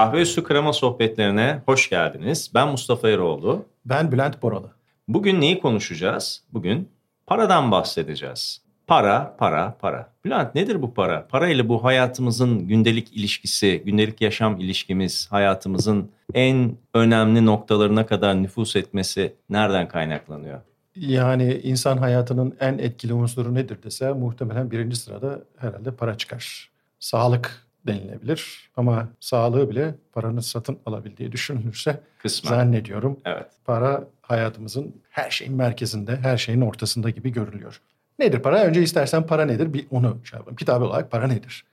Kahve Üstü Krema Sohbetlerine hoş geldiniz. Ben Mustafa Eroğlu. Ben Bülent Boralı. Bugün neyi konuşacağız? Bugün paradan bahsedeceğiz. Para, para, para. Bülent nedir bu para? Para ile bu hayatımızın gündelik ilişkisi, gündelik yaşam ilişkimiz, hayatımızın en önemli noktalarına kadar nüfus etmesi nereden kaynaklanıyor? Yani insan hayatının en etkili unsuru nedir dese muhtemelen birinci sırada herhalde para çıkar. Sağlık denilebilir ama sağlığı bile paranın satın alabildiği düşünülürse Kısmen. zannediyorum. Evet. Para hayatımızın her şeyin merkezinde, her şeyin ortasında gibi görülüyor. Nedir para? Önce istersen para nedir? Bir onu şey yapalım. Kitap olarak para nedir?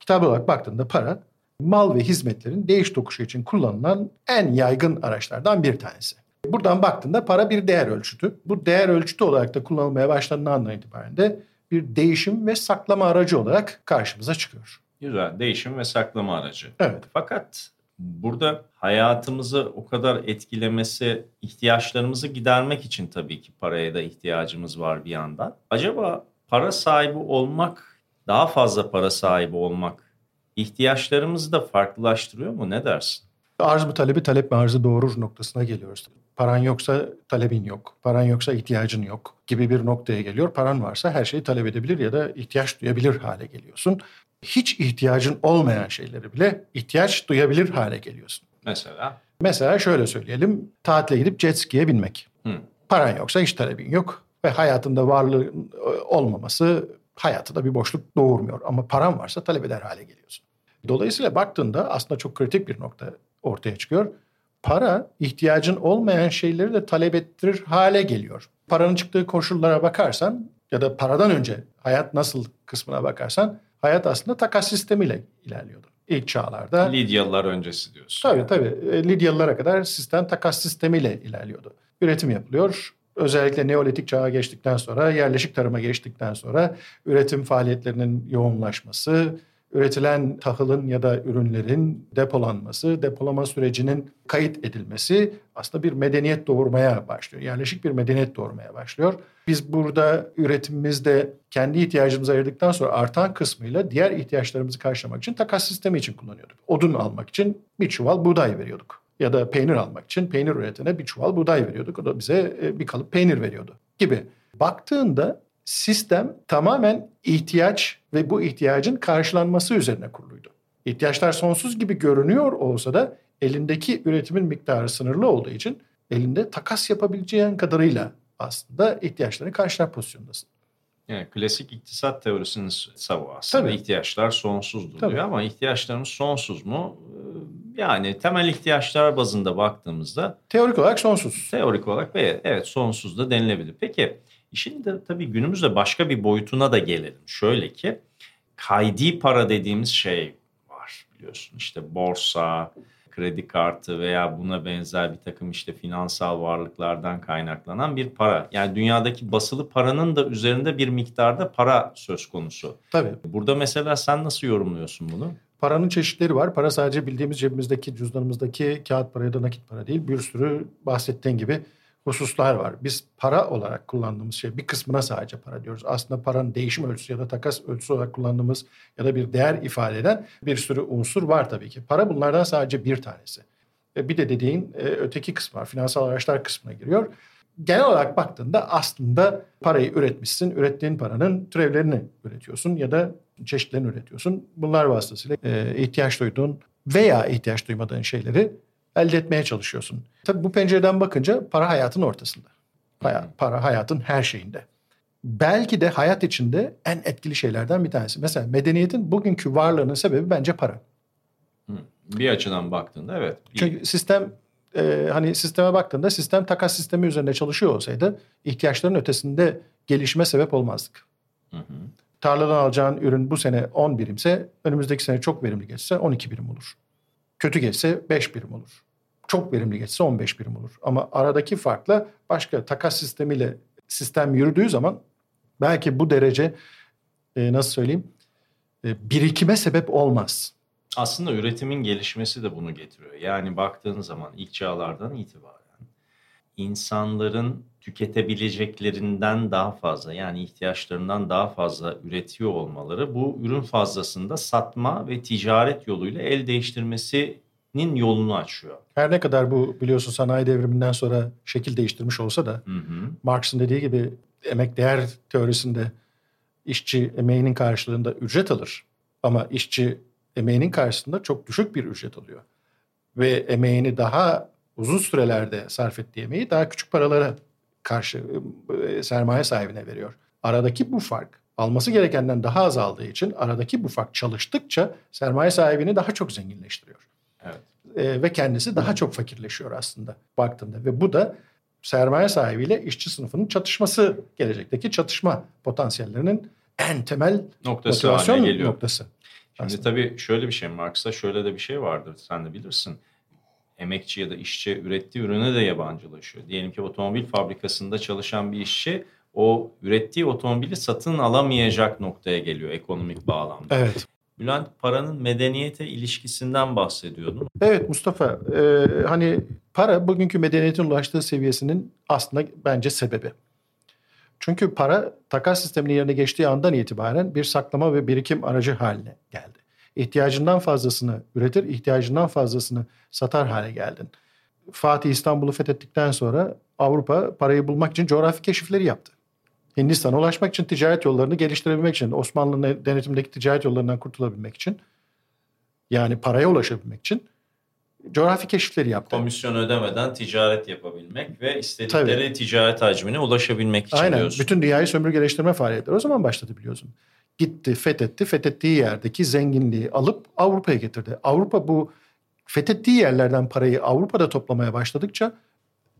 Kitap olarak baktığında para mal ve hizmetlerin değiş tokuşu için kullanılan en yaygın araçlardan bir tanesi. Buradan baktığında para bir değer ölçütü. Bu değer ölçütü olarak da kullanılmaya başladığında andan itibaren de bir değişim ve saklama aracı olarak karşımıza çıkıyor. Güzel. Değişim ve saklama aracı. Evet. Fakat burada hayatımızı o kadar etkilemesi, ihtiyaçlarımızı gidermek için tabii ki paraya da ihtiyacımız var bir yandan. Acaba para sahibi olmak, daha fazla para sahibi olmak ihtiyaçlarımızı da farklılaştırıyor mu? Ne dersin? Arz mı talebi, talep mi arzı doğurur noktasına geliyoruz. Paran yoksa talebin yok, paran yoksa ihtiyacın yok gibi bir noktaya geliyor. Paran varsa her şeyi talep edebilir ya da ihtiyaç duyabilir hale geliyorsun. Hiç ihtiyacın olmayan şeyleri bile ihtiyaç duyabilir hale geliyorsun. Mesela? Mesela şöyle söyleyelim, tatile gidip jet ski'ye binmek. Hı. Paran yoksa hiç talebin yok ve hayatında varlığın e, olmaması hayatında bir boşluk doğurmuyor. Ama paran varsa talep eder hale geliyorsun. Dolayısıyla baktığında aslında çok kritik bir nokta ortaya çıkıyor. Para ihtiyacın olmayan şeyleri de talep ettirir hale geliyor. Paranın çıktığı koşullara bakarsan ya da paradan önce hayat nasıl kısmına bakarsan hayat aslında takas sistemiyle ilerliyordu. İlk çağlarda. Lidyalılar öncesi diyorsun. Tabii tabii. E, Lidyalılara kadar sistem takas sistemiyle ilerliyordu. Üretim yapılıyor. Özellikle Neolitik çağa geçtikten sonra, yerleşik tarıma geçtikten sonra üretim faaliyetlerinin yoğunlaşması, üretilen tahılın ya da ürünlerin depolanması, depolama sürecinin kayıt edilmesi aslında bir medeniyet doğurmaya başlıyor. Yerleşik bir medeniyet doğurmaya başlıyor. Biz burada üretimimizde kendi ihtiyacımızı ayırdıktan sonra artan kısmıyla diğer ihtiyaçlarımızı karşılamak için takas sistemi için kullanıyorduk. Odun almak için bir çuval buğday veriyorduk. Ya da peynir almak için peynir üretene bir çuval buğday veriyorduk. O da bize e, bir kalıp peynir veriyordu gibi. Baktığında sistem tamamen ihtiyaç ve bu ihtiyacın karşılanması üzerine kuruluydu. İhtiyaçlar sonsuz gibi görünüyor olsa da elindeki üretimin miktarı sınırlı olduğu için elinde takas yapabileceğin kadarıyla aslında ihtiyaçlarını karşılar pozisyondasın. Yani klasik iktisat teorisinin savu aslında Tabii. ihtiyaçlar sonsuzdur Tabii. diyor ama ihtiyaçlarımız sonsuz mu? Ee, yani temel ihtiyaçlar bazında baktığımızda teorik olarak sonsuz. Teorik olarak ve evet sonsuz da denilebilir. Peki işin de tabii günümüzde başka bir boyutuna da gelelim. Şöyle ki kaydi para dediğimiz şey var biliyorsun. İşte borsa, kredi kartı veya buna benzer bir takım işte finansal varlıklardan kaynaklanan bir para. Yani dünyadaki basılı paranın da üzerinde bir miktarda para söz konusu. Tabii. Burada mesela sen nasıl yorumluyorsun bunu? Paranın çeşitleri var. Para sadece bildiğimiz cebimizdeki, cüzdanımızdaki kağıt para ya da nakit para değil. Bir sürü bahsettiğin gibi hususlar var. Biz para olarak kullandığımız şey bir kısmına sadece para diyoruz. Aslında paranın değişim ölçüsü ya da takas ölçüsü olarak kullandığımız ya da bir değer ifade eden bir sürü unsur var tabii ki. Para bunlardan sadece bir tanesi. Bir de dediğin e, öteki kısmı var. Finansal araçlar kısmına giriyor. Genel olarak baktığında aslında parayı üretmişsin. Ürettiğin paranın türevlerini üretiyorsun ya da çeşitlerini üretiyorsun. Bunlar vasıtasıyla e, ihtiyaç duyduğun veya ihtiyaç duymadığın şeyleri elde etmeye çalışıyorsun. Tabii bu pencereden bakınca para hayatın ortasında. Para, para hayatın her şeyinde. Belki de hayat içinde en etkili şeylerden bir tanesi. Mesela medeniyetin bugünkü varlığının sebebi bence para. Bir açıdan baktığında evet. Çünkü sistem e, hani sisteme baktığında sistem takas sistemi üzerinde çalışıyor olsaydı ihtiyaçların ötesinde gelişme sebep olmazdık. Hı hı. Tarladan alacağın ürün bu sene 10 birimse önümüzdeki sene çok verimli geçse 12 birim olur. Kötü geçse 5 birim olur çok verimli geçse 15 birim olur. Ama aradaki farkla başka takas sistemiyle sistem yürüdüğü zaman belki bu derece e, nasıl söyleyeyim e, birikime sebep olmaz. Aslında üretimin gelişmesi de bunu getiriyor. Yani baktığın zaman ilk çağlardan itibaren insanların tüketebileceklerinden daha fazla yani ihtiyaçlarından daha fazla üretiyor olmaları bu ürün fazlasında satma ve ticaret yoluyla el değiştirmesi üretmenin yolunu açıyor. Her ne kadar bu biliyorsun sanayi devriminden sonra şekil değiştirmiş olsa da hı hı. Marx'ın dediği gibi emek değer teorisinde işçi emeğinin karşılığında ücret alır. Ama işçi emeğinin karşısında çok düşük bir ücret alıyor. Ve emeğini daha uzun sürelerde sarf ettiği emeği daha küçük paralara karşı e, sermaye sahibine veriyor. Aradaki bu fark alması gerekenden daha az aldığı için aradaki bu fark çalıştıkça sermaye sahibini daha çok zenginleştiriyor. Evet. E, ve kendisi daha çok fakirleşiyor aslında baktığında ve bu da sermaye sahibiyle işçi sınıfının çatışması gelecekteki çatışma potansiyellerinin en temel noktası motivasyon geliyor. noktası. Şimdi aslında. tabii şöyle bir şey Marx'ta şöyle de bir şey vardır sen de bilirsin. Emekçi ya da işçi ürettiği ürüne de yabancılaşıyor. Diyelim ki otomobil fabrikasında çalışan bir işçi o ürettiği otomobili satın alamayacak noktaya geliyor ekonomik bağlamda. Evet. Bülent paranın medeniyete ilişkisinden bahsediyordun. Evet Mustafa e, hani para bugünkü medeniyetin ulaştığı seviyesinin aslında bence sebebi. Çünkü para takas sisteminin yerine geçtiği andan itibaren bir saklama ve birikim aracı haline geldi. İhtiyacından fazlasını üretir, ihtiyacından fazlasını satar hale geldin. Fatih İstanbul'u fethettikten sonra Avrupa parayı bulmak için coğrafi keşifleri yaptı. Hindistan'a ulaşmak için ticaret yollarını geliştirebilmek için, Osmanlı'nın denetimdeki ticaret yollarından kurtulabilmek için, yani paraya ulaşabilmek için coğrafi keşifleri yaptı. Komisyon ödemeden ticaret yapabilmek ve istedikleri Tabii. ticaret hacmine ulaşabilmek için Aynen. diyorsun. Bütün dünyayı sömürgeleştirme faaliyetleri o zaman başladı biliyorsun. Gitti, fethetti, fethettiği yerdeki zenginliği alıp Avrupa'ya getirdi. Avrupa bu fethettiği yerlerden parayı Avrupa'da toplamaya başladıkça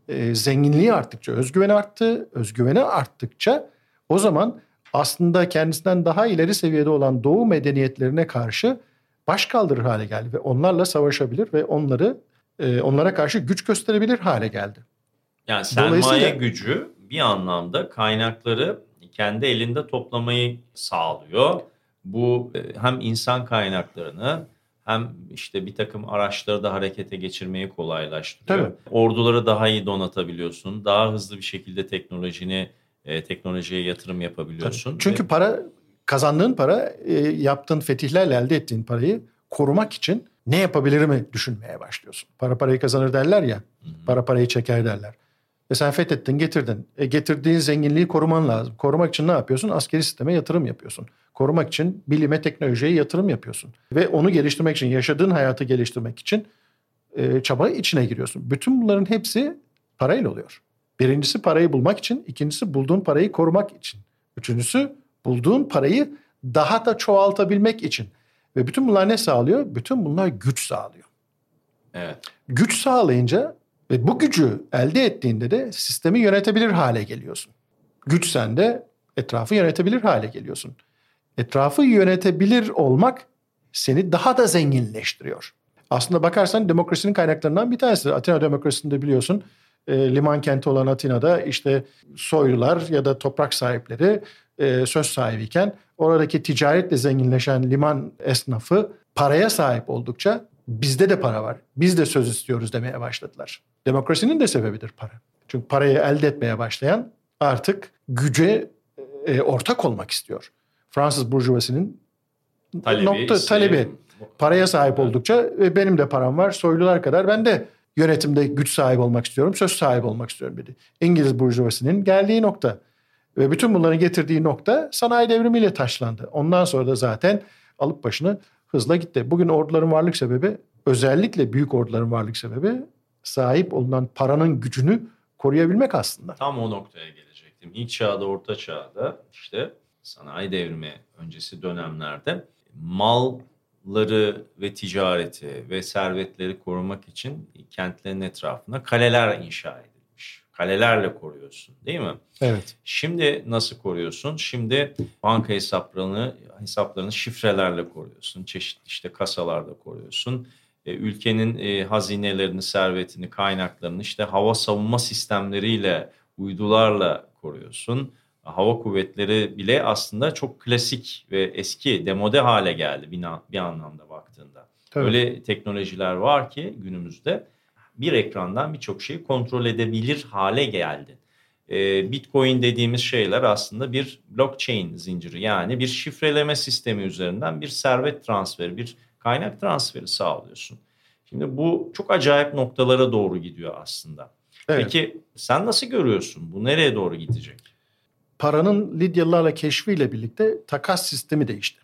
e, zenginliği arttıkça, özgüveni arttı. Özgüveni arttıkça o zaman aslında kendisinden daha ileri seviyede olan doğu medeniyetlerine karşı baş kaldırır hale geldi ve onlarla savaşabilir ve onları e, onlara karşı güç gösterebilir hale geldi. Yani sermaye gücü bir anlamda kaynakları kendi elinde toplamayı sağlıyor. Bu e, hem insan kaynaklarını hem işte bir takım araçları da harekete geçirmeyi kolaylaştırıyor. Tabii. Orduları daha iyi donatabiliyorsun. Daha hızlı bir şekilde teknolojini e, teknolojiye yatırım yapabiliyorsun. Tabii. Çünkü Ve... para kazandığın para e, yaptığın fetihlerle elde ettiğin parayı korumak için ne yapabilirimi düşünmeye başlıyorsun. Para parayı kazanır derler ya. Hı-hı. Para parayı çeker derler. Ve sen fethettin, getirdin. E, getirdiğin zenginliği koruman lazım. Korumak için ne yapıyorsun? Askeri sisteme yatırım yapıyorsun. Korumak için bilime, teknolojiye yatırım yapıyorsun. Ve onu geliştirmek için, yaşadığın hayatı geliştirmek için e, çaba içine giriyorsun. Bütün bunların hepsi parayla oluyor. Birincisi parayı bulmak için, ikincisi bulduğun parayı korumak için. Üçüncüsü bulduğun parayı daha da çoğaltabilmek için. Ve bütün bunlar ne sağlıyor? Bütün bunlar güç sağlıyor. Evet. Güç sağlayınca ve bu gücü elde ettiğinde de sistemi yönetebilir hale geliyorsun. Güç sende etrafı yönetebilir hale geliyorsun. Etrafı yönetebilir olmak seni daha da zenginleştiriyor. Aslında bakarsan demokrasinin kaynaklarından bir tanesi. Atina demokrasisinde biliyorsun e, liman kenti olan Atina'da işte soylular ya da toprak sahipleri e, söz sahibiyken oradaki ticaretle zenginleşen liman esnafı paraya sahip oldukça bizde de para var. Biz de söz istiyoruz demeye başladılar. Demokrasinin de sebebidir para. Çünkü parayı elde etmeye başlayan artık güce e, ortak olmak istiyor. Fransız burjuvasinin talebi, nokta talebi paraya sahip oldukça ve benim de param var soylular kadar ben de yönetimde güç sahibi olmak istiyorum, söz sahibi olmak istiyorum dedi. İngiliz burjuvasının geldiği nokta. Ve bütün bunların getirdiği nokta sanayi devrimiyle taşlandı. Ondan sonra da zaten alıp başını hızla gitti. Bugün orduların varlık sebebi özellikle büyük orduların varlık sebebi sahip olunan paranın gücünü koruyabilmek aslında. Tam o noktaya gelecektim. İlk çağda, orta çağda işte sanayi devrimi öncesi dönemlerde malları ve ticareti ve servetleri korumak için kentlerin etrafına kaleler inşa edildi kalelerle koruyorsun değil mi? Evet. Şimdi nasıl koruyorsun? Şimdi banka hesaplarını hesaplarını şifrelerle koruyorsun. Çeşitli işte kasalarda koruyorsun. E, ülkenin e, hazinelerini, servetini, kaynaklarını işte hava savunma sistemleriyle, uydularla koruyorsun. Hava kuvvetleri bile aslında çok klasik ve eski, demode hale geldi bir, bir anlamda baktığında. Tabii. Öyle teknolojiler var ki günümüzde bir ekrandan birçok şeyi kontrol edebilir hale geldi. E, Bitcoin dediğimiz şeyler aslında bir blockchain zinciri yani bir şifreleme sistemi üzerinden bir servet transferi, bir kaynak transferi sağlıyorsun. Şimdi bu çok acayip noktalara doğru gidiyor aslında. Evet. Peki sen nasıl görüyorsun? Bu nereye doğru gidecek? Paranın Lidyalılarla keşfiyle birlikte takas sistemi değişti.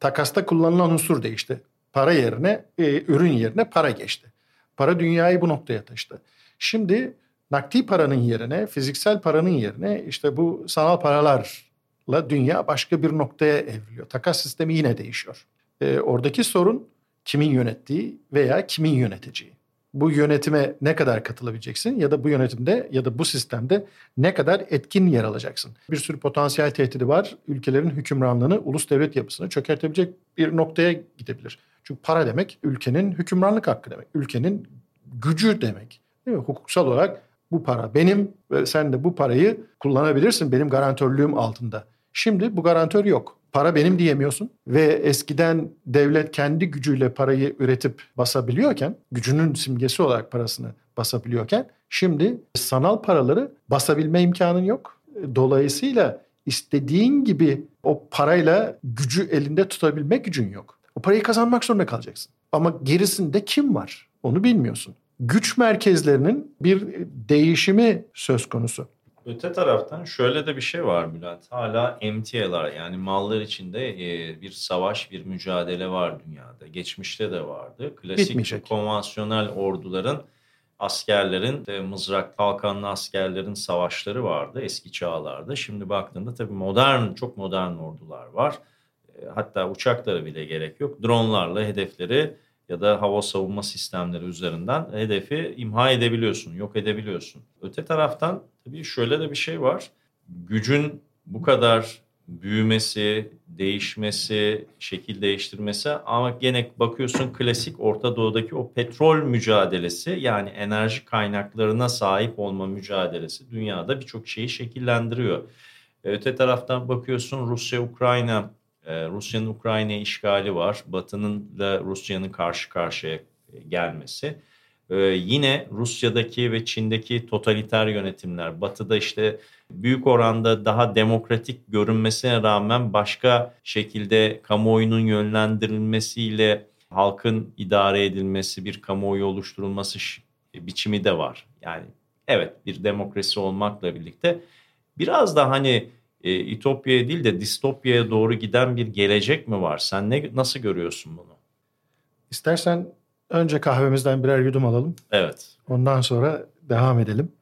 Takasta kullanılan unsur değişti. Para yerine, e, ürün yerine para geçti. Para dünyayı bu noktaya taşıdı. Şimdi nakdi paranın yerine, fiziksel paranın yerine işte bu sanal paralarla dünya başka bir noktaya evriliyor. Takas sistemi yine değişiyor. E, oradaki sorun kimin yönettiği veya kimin yöneteceği. Bu yönetime ne kadar katılabileceksin ya da bu yönetimde ya da bu sistemde ne kadar etkin yer alacaksın. Bir sürü potansiyel tehdidi var. Ülkelerin hükümranlığını, ulus devlet yapısını çökertebilecek bir noktaya gidebilir. Çünkü para demek ülkenin hükümranlık hakkı demek. Ülkenin gücü demek. Değil mi? Hukuksal olarak bu para benim ve sen de bu parayı kullanabilirsin benim garantörlüğüm altında. Şimdi bu garantör yok. Para benim diyemiyorsun ve eskiden devlet kendi gücüyle parayı üretip basabiliyorken, gücünün simgesi olarak parasını basabiliyorken şimdi sanal paraları basabilme imkanın yok. Dolayısıyla istediğin gibi o parayla gücü elinde tutabilmek gücün yok. O parayı kazanmak zorunda kalacaksın. Ama gerisinde kim var? Onu bilmiyorsun. Güç merkezlerinin bir değişimi söz konusu. Öte taraftan şöyle de bir şey var Bülent. Hala emtialar yani mallar içinde e, bir savaş, bir mücadele var dünyada. Geçmişte de vardı. Klasik Bitmeyecek. konvansiyonel orduların askerlerin, mızrak kalkanlı askerlerin savaşları vardı eski çağlarda. Şimdi baktığında tabii modern, çok modern ordular var. Hatta uçaklara bile gerek yok. Dronlarla hedefleri ya da hava savunma sistemleri üzerinden hedefi imha edebiliyorsun, yok edebiliyorsun. Öte taraftan tabii şöyle de bir şey var. Gücün bu kadar büyümesi, değişmesi, şekil değiştirmesi ama gene bakıyorsun klasik Orta Doğu'daki o petrol mücadelesi yani enerji kaynaklarına sahip olma mücadelesi dünyada birçok şeyi şekillendiriyor. Öte taraftan bakıyorsun Rusya-Ukrayna ee, Rusya'nın Ukrayna işgali var. Batı'nın da Rusya'nın karşı karşıya e, gelmesi. Ee, yine Rusya'daki ve Çin'deki totaliter yönetimler, Batı'da işte büyük oranda daha demokratik görünmesine rağmen başka şekilde kamuoyunun yönlendirilmesiyle halkın idare edilmesi, bir kamuoyu oluşturulması biçimi de var. Yani evet bir demokrasi olmakla birlikte biraz da hani e, İtopya'ya değil de distopyaya doğru giden bir gelecek mi var? Sen ne nasıl görüyorsun bunu? İstersen önce kahvemizden birer yudum alalım. Evet. Ondan sonra devam edelim.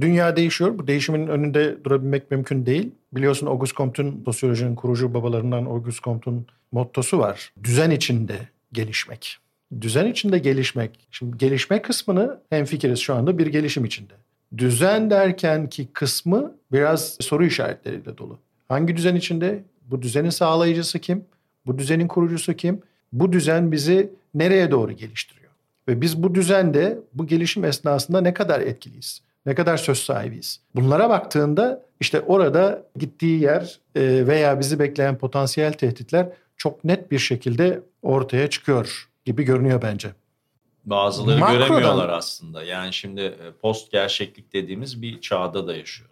Dünya değişiyor. Bu değişimin önünde durabilmek mümkün değil. Biliyorsun Auguste Comte'un sosyolojinin kurucu babalarından Auguste Comte'un mottosu var. Düzen içinde gelişmek. Düzen içinde gelişmek. Şimdi gelişme kısmını hemfikiriz şu anda bir gelişim içinde. Düzen derken ki kısmı biraz soru işaretleriyle dolu. Hangi düzen içinde? Bu düzenin sağlayıcısı kim? Bu düzenin kurucusu kim? Bu düzen bizi nereye doğru geliştiriyor? Ve biz bu düzende, bu gelişim esnasında ne kadar etkiliyiz? Ne kadar söz sahibiyiz? Bunlara baktığında işte orada gittiği yer e, veya bizi bekleyen potansiyel tehditler çok net bir şekilde ortaya çıkıyor gibi görünüyor bence. Bazıları Makrodan. göremiyorlar aslında. Yani şimdi e, post gerçeklik dediğimiz bir çağda da yaşıyor.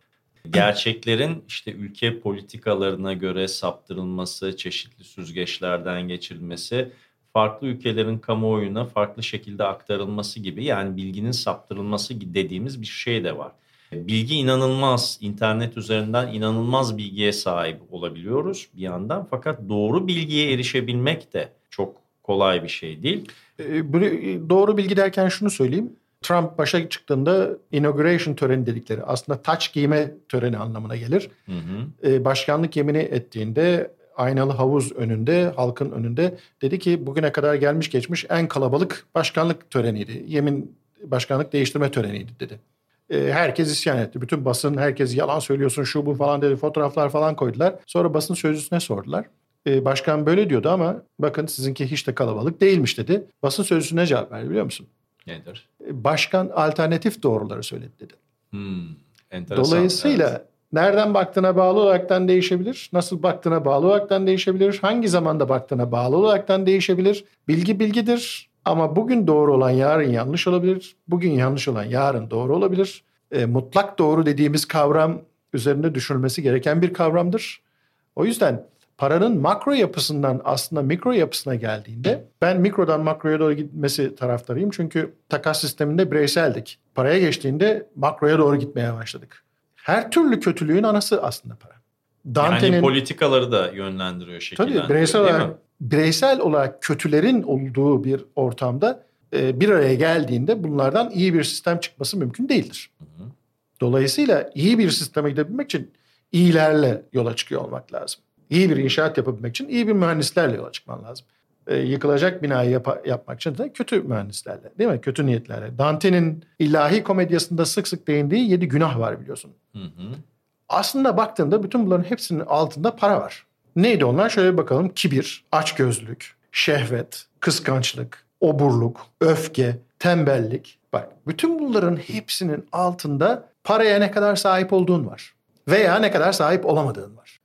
Gerçeklerin işte ülke politikalarına göre saptırılması, çeşitli süzgeçlerden geçirilmesi, farklı ülkelerin kamuoyuna farklı şekilde aktarılması gibi yani bilginin saptırılması dediğimiz bir şey de var. Bilgi inanılmaz, internet üzerinden inanılmaz bilgiye sahip olabiliyoruz bir yandan fakat doğru bilgiye erişebilmek de çok kolay bir şey değil. Ee, e, doğru bilgi derken şunu söyleyeyim. Trump başa çıktığında inauguration töreni dedikleri aslında taç giyme töreni anlamına gelir. Hı hı. Ee, başkanlık yemini ettiğinde aynalı havuz önünde, halkın önünde dedi ki bugüne kadar gelmiş geçmiş en kalabalık başkanlık töreniydi. Yemin başkanlık değiştirme töreniydi dedi. Ee, herkes isyan etti. Bütün basın herkes yalan söylüyorsun şu bu falan dedi. Fotoğraflar falan koydular. Sonra basın sözcüsüne sordular. E, başkan böyle diyordu ama bakın sizinki hiç de kalabalık değilmiş dedi. Basın sözcüsü ne cevap verdi biliyor musun? Nedir? E, başkan alternatif doğruları söyledi dedi. Hmm, enteresan. Dolayısıyla evet. nereden baktığına bağlı olaraktan değişebilir. Nasıl baktığına bağlı olaraktan değişebilir. Hangi zamanda baktığına bağlı olaraktan değişebilir. Bilgi bilgidir ama bugün doğru olan yarın yanlış olabilir. Bugün yanlış olan yarın doğru olabilir. E, mutlak doğru dediğimiz kavram üzerinde düşünülmesi gereken bir kavramdır. O yüzden paranın makro yapısından aslında mikro yapısına geldiğinde ben mikrodan makroya doğru gitmesi taraftarıyım. Çünkü takas sisteminde bireyseldik. Paraya geçtiğinde makroya doğru gitmeye başladık. Her türlü kötülüğün anası aslında para. Dante'nin, yani politikaları da yönlendiriyor, şekillendiriyor Tabii bireysel olarak, bireysel olarak kötülerin olduğu bir ortamda e, bir araya geldiğinde bunlardan iyi bir sistem çıkması mümkün değildir. Hı hı. Dolayısıyla iyi bir sisteme gidebilmek için iyilerle yola çıkıyor olmak lazım. İyi bir inşaat yapabilmek için iyi bir mühendislerle yola çıkman lazım. E, yıkılacak binayı yap- yapmak için de kötü mühendislerle değil mi? Kötü niyetlerle. Dante'nin ilahi komedyasında sık sık değindiği yedi günah var biliyorsun. Hı hı. Aslında baktığında bütün bunların hepsinin altında para var. Neydi onlar? Şöyle bakalım. Kibir, açgözlülük, şehvet, kıskançlık, oburluk, öfke, tembellik. Bak bütün bunların hepsinin altında paraya ne kadar sahip olduğun var. Veya ne kadar sahip olamadığın var.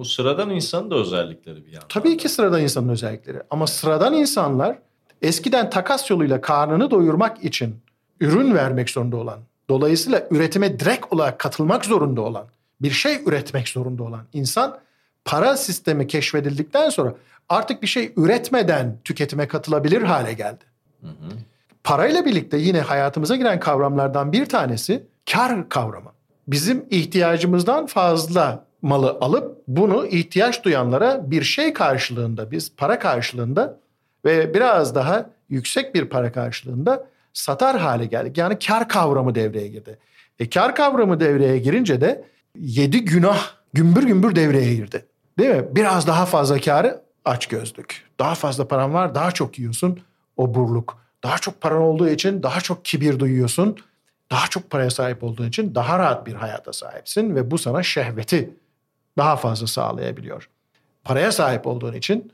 Bu sıradan insanın da özellikleri bir yandan. Tabii ki sıradan insanın özellikleri. Ama sıradan insanlar eskiden takas yoluyla karnını doyurmak için ürün vermek zorunda olan, dolayısıyla üretime direkt olarak katılmak zorunda olan, bir şey üretmek zorunda olan insan para sistemi keşfedildikten sonra artık bir şey üretmeden tüketime katılabilir hale geldi. Hı hı. Parayla birlikte yine hayatımıza giren kavramlardan bir tanesi kar kavramı. Bizim ihtiyacımızdan fazla malı alıp bunu ihtiyaç duyanlara bir şey karşılığında biz para karşılığında ve biraz daha yüksek bir para karşılığında satar hale geldik. Yani kar kavramı devreye girdi. E kar kavramı devreye girince de yedi günah gümbür gümbür devreye girdi. Değil mi? Biraz daha fazla karı aç gözlük. Daha fazla paran var daha çok yiyorsun oburluk. Daha çok paran olduğu için daha çok kibir duyuyorsun. Daha çok paraya sahip olduğun için daha rahat bir hayata sahipsin ve bu sana şehveti daha fazla sağlayabiliyor. Paraya sahip olduğun için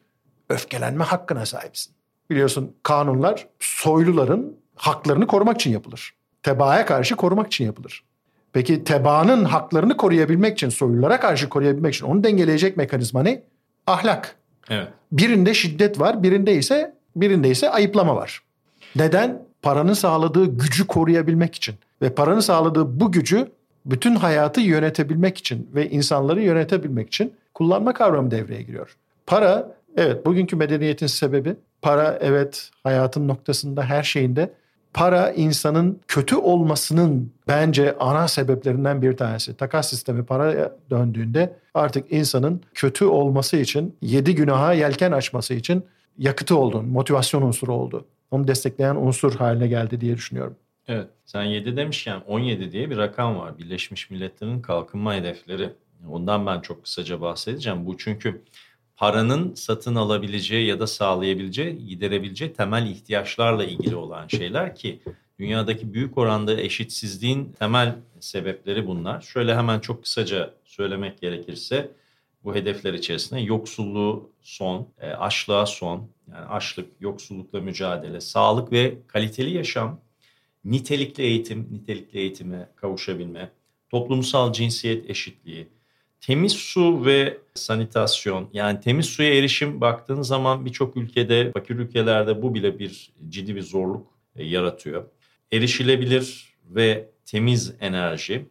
öfkelenme hakkına sahipsin. Biliyorsun kanunlar soyluların haklarını korumak için yapılır. Tebaaya karşı korumak için yapılır. Peki tebaanın haklarını koruyabilmek için, soylulara karşı koruyabilmek için onu dengeleyecek mekanizma ne? Ahlak. Evet. Birinde şiddet var, birinde ise birinde ise ayıplama var. Neden? Paranın sağladığı gücü koruyabilmek için ve paranın sağladığı bu gücü bütün hayatı yönetebilmek için ve insanları yönetebilmek için kullanma kavramı devreye giriyor. Para evet bugünkü medeniyetin sebebi. Para evet hayatın noktasında her şeyinde para insanın kötü olmasının bence ana sebeplerinden bir tanesi. Takas sistemi paraya döndüğünde artık insanın kötü olması için, yedi günaha yelken açması için yakıtı oldu, motivasyon unsuru oldu. Onu destekleyen unsur haline geldi diye düşünüyorum. Evet sen 7 demişken 17 diye bir rakam var. Birleşmiş Milletler'in kalkınma hedefleri. Ondan ben çok kısaca bahsedeceğim. Bu çünkü paranın satın alabileceği ya da sağlayabileceği, giderebileceği temel ihtiyaçlarla ilgili olan şeyler ki dünyadaki büyük oranda eşitsizliğin temel sebepleri bunlar. Şöyle hemen çok kısaca söylemek gerekirse bu hedefler içerisinde yoksulluğu son, e, açlığa son, yani açlık, yoksullukla mücadele, sağlık ve kaliteli yaşam, nitelikli eğitim, nitelikli eğitime kavuşabilme, toplumsal cinsiyet eşitliği, Temiz su ve sanitasyon yani temiz suya erişim baktığın zaman birçok ülkede, fakir ülkelerde bu bile bir ciddi bir zorluk e, yaratıyor. Erişilebilir ve temiz enerji,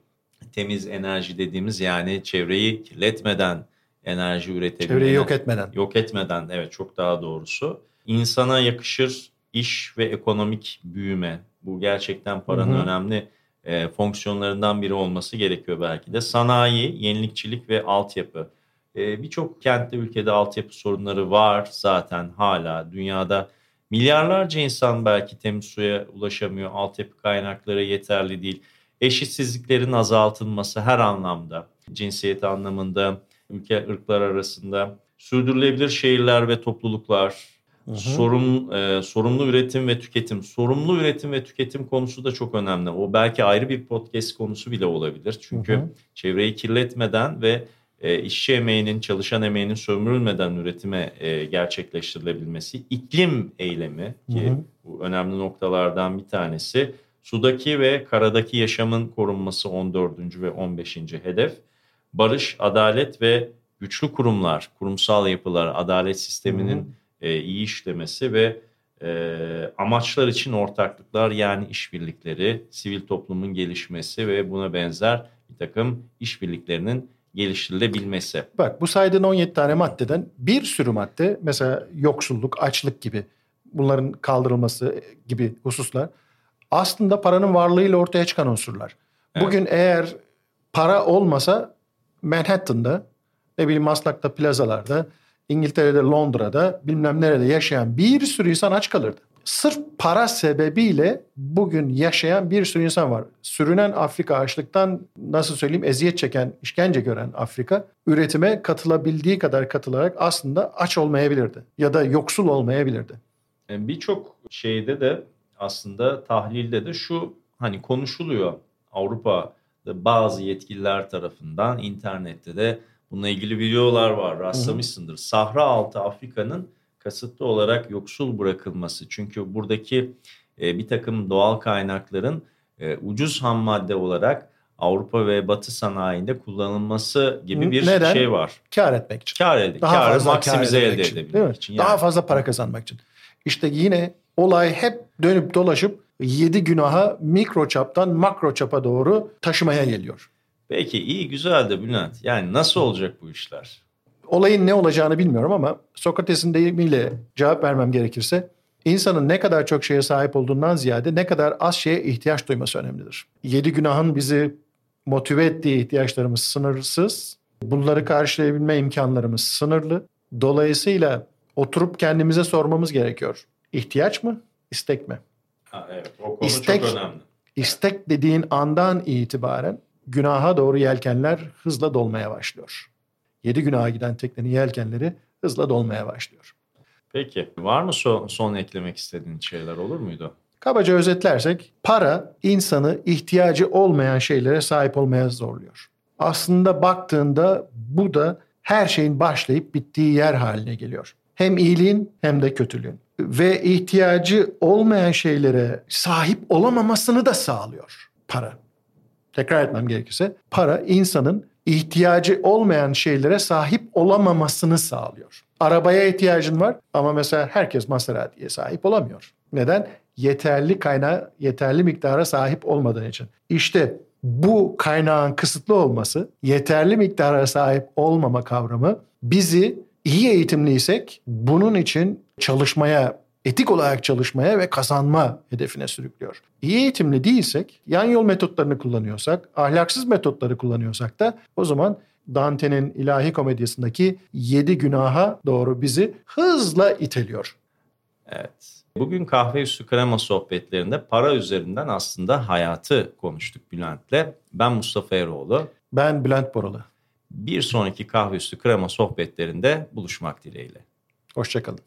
temiz enerji dediğimiz yani çevreyi kirletmeden enerji üretebilmek. Çevreyi yok etmeden. Yok etmeden evet çok daha doğrusu. İnsana yakışır iş ve ekonomik büyüme. Bu gerçekten paranın hı hı. önemli e, fonksiyonlarından biri olması gerekiyor belki de. Sanayi, yenilikçilik ve altyapı. E, Birçok kentte ülkede altyapı sorunları var zaten hala dünyada. Milyarlarca insan belki temiz suya ulaşamıyor, altyapı kaynakları yeterli değil. Eşitsizliklerin azaltılması her anlamda, cinsiyet anlamında, ülke ırklar arasında, sürdürülebilir şehirler ve topluluklar, Hı Sorun, e, sorumlu üretim ve tüketim. Sorumlu üretim ve tüketim konusu da çok önemli. O belki ayrı bir podcast konusu bile olabilir. Çünkü hı hı. çevreyi kirletmeden ve e, işçi emeğinin, çalışan emeğinin sömürülmeden üretime e, gerçekleştirilebilmesi. iklim eylemi ki hı hı. bu önemli noktalardan bir tanesi. Sudaki ve karadaki yaşamın korunması 14. ve 15. hedef. Barış, adalet ve güçlü kurumlar, kurumsal yapılar, adalet sisteminin... Hı hı e, iyi işlemesi ve e, amaçlar için ortaklıklar yani işbirlikleri, sivil toplumun gelişmesi ve buna benzer bir takım işbirliklerinin geliştirilebilmesi. Bak bu saydığın 17 tane maddeden bir sürü madde mesela yoksulluk, açlık gibi bunların kaldırılması gibi hususlar aslında paranın varlığıyla ortaya çıkan unsurlar. Evet. Bugün eğer para olmasa Manhattan'da ne bileyim Maslak'ta plazalarda İngiltere'de Londra'da bilmem nerede yaşayan bir sürü insan aç kalırdı. Sırf para sebebiyle bugün yaşayan bir sürü insan var. Sürünen Afrika açlıktan nasıl söyleyeyim eziyet çeken, işkence gören Afrika üretime katılabildiği kadar katılarak aslında aç olmayabilirdi ya da yoksul olmayabilirdi. E, birçok şeyde de aslında tahlilde de şu hani konuşuluyor Avrupa'da bazı yetkililer tarafından internette de bununla ilgili videolar var rastlamışsındır. Sahra altı Afrika'nın kasıtlı olarak yoksul bırakılması. Çünkü buradaki e, bir takım doğal kaynakların e, ucuz ham madde olarak Avrupa ve Batı sanayinde kullanılması gibi bir Neden? şey var. Kar etmek için. Kar elde, Daha karı fazla maksimize kar elde için, edebilmek için. Yani. Daha fazla para kazanmak için. İşte yine olay hep dönüp dolaşıp yedi günaha mikro çaptan makro çapa doğru taşımaya geliyor. Peki iyi güzel de Bülent. Yani nasıl olacak bu işler? Olayın ne olacağını bilmiyorum ama Sokrates'in deyimiyle cevap vermem gerekirse insanın ne kadar çok şeye sahip olduğundan ziyade ne kadar az şeye ihtiyaç duyması önemlidir. Yedi günahın bizi motive ettiği ihtiyaçlarımız sınırsız. Bunları karşılayabilme imkanlarımız sınırlı. Dolayısıyla oturup kendimize sormamız gerekiyor. İhtiyaç mı, istek mi? Ha, evet, o konu istek, çok önemli. İstek dediğin andan itibaren günaha doğru yelkenler hızla dolmaya başlıyor. Yedi günaha giden teknenin yelkenleri hızla dolmaya başlıyor. Peki var mı son, son eklemek istediğin şeyler olur muydu? Kabaca özetlersek para insanı ihtiyacı olmayan şeylere sahip olmaya zorluyor. Aslında baktığında bu da her şeyin başlayıp bittiği yer haline geliyor. Hem iyiliğin hem de kötülüğün. Ve ihtiyacı olmayan şeylere sahip olamamasını da sağlıyor para. Tekrar etmem gerekirse para insanın ihtiyacı olmayan şeylere sahip olamamasını sağlıyor. Arabaya ihtiyacın var ama mesela herkes Maserati'ye sahip olamıyor. Neden? Yeterli kaynağı, yeterli miktara sahip olmadığı için. İşte bu kaynağın kısıtlı olması, yeterli miktara sahip olmama kavramı bizi iyi eğitimliysek bunun için çalışmaya, etik olarak çalışmaya ve kazanma hedefine sürüklüyor. İyi eğitimli değilsek, yan yol metotlarını kullanıyorsak, ahlaksız metotları kullanıyorsak da o zaman Dante'nin ilahi komedyasındaki yedi günaha doğru bizi hızla iteliyor. Evet. Bugün kahve üstü krema sohbetlerinde para üzerinden aslında hayatı konuştuk Bülent'le. Ben Mustafa Eroğlu. Ben Bülent Boralı. Bir sonraki kahve üstü krema sohbetlerinde buluşmak dileğiyle. Hoşçakalın.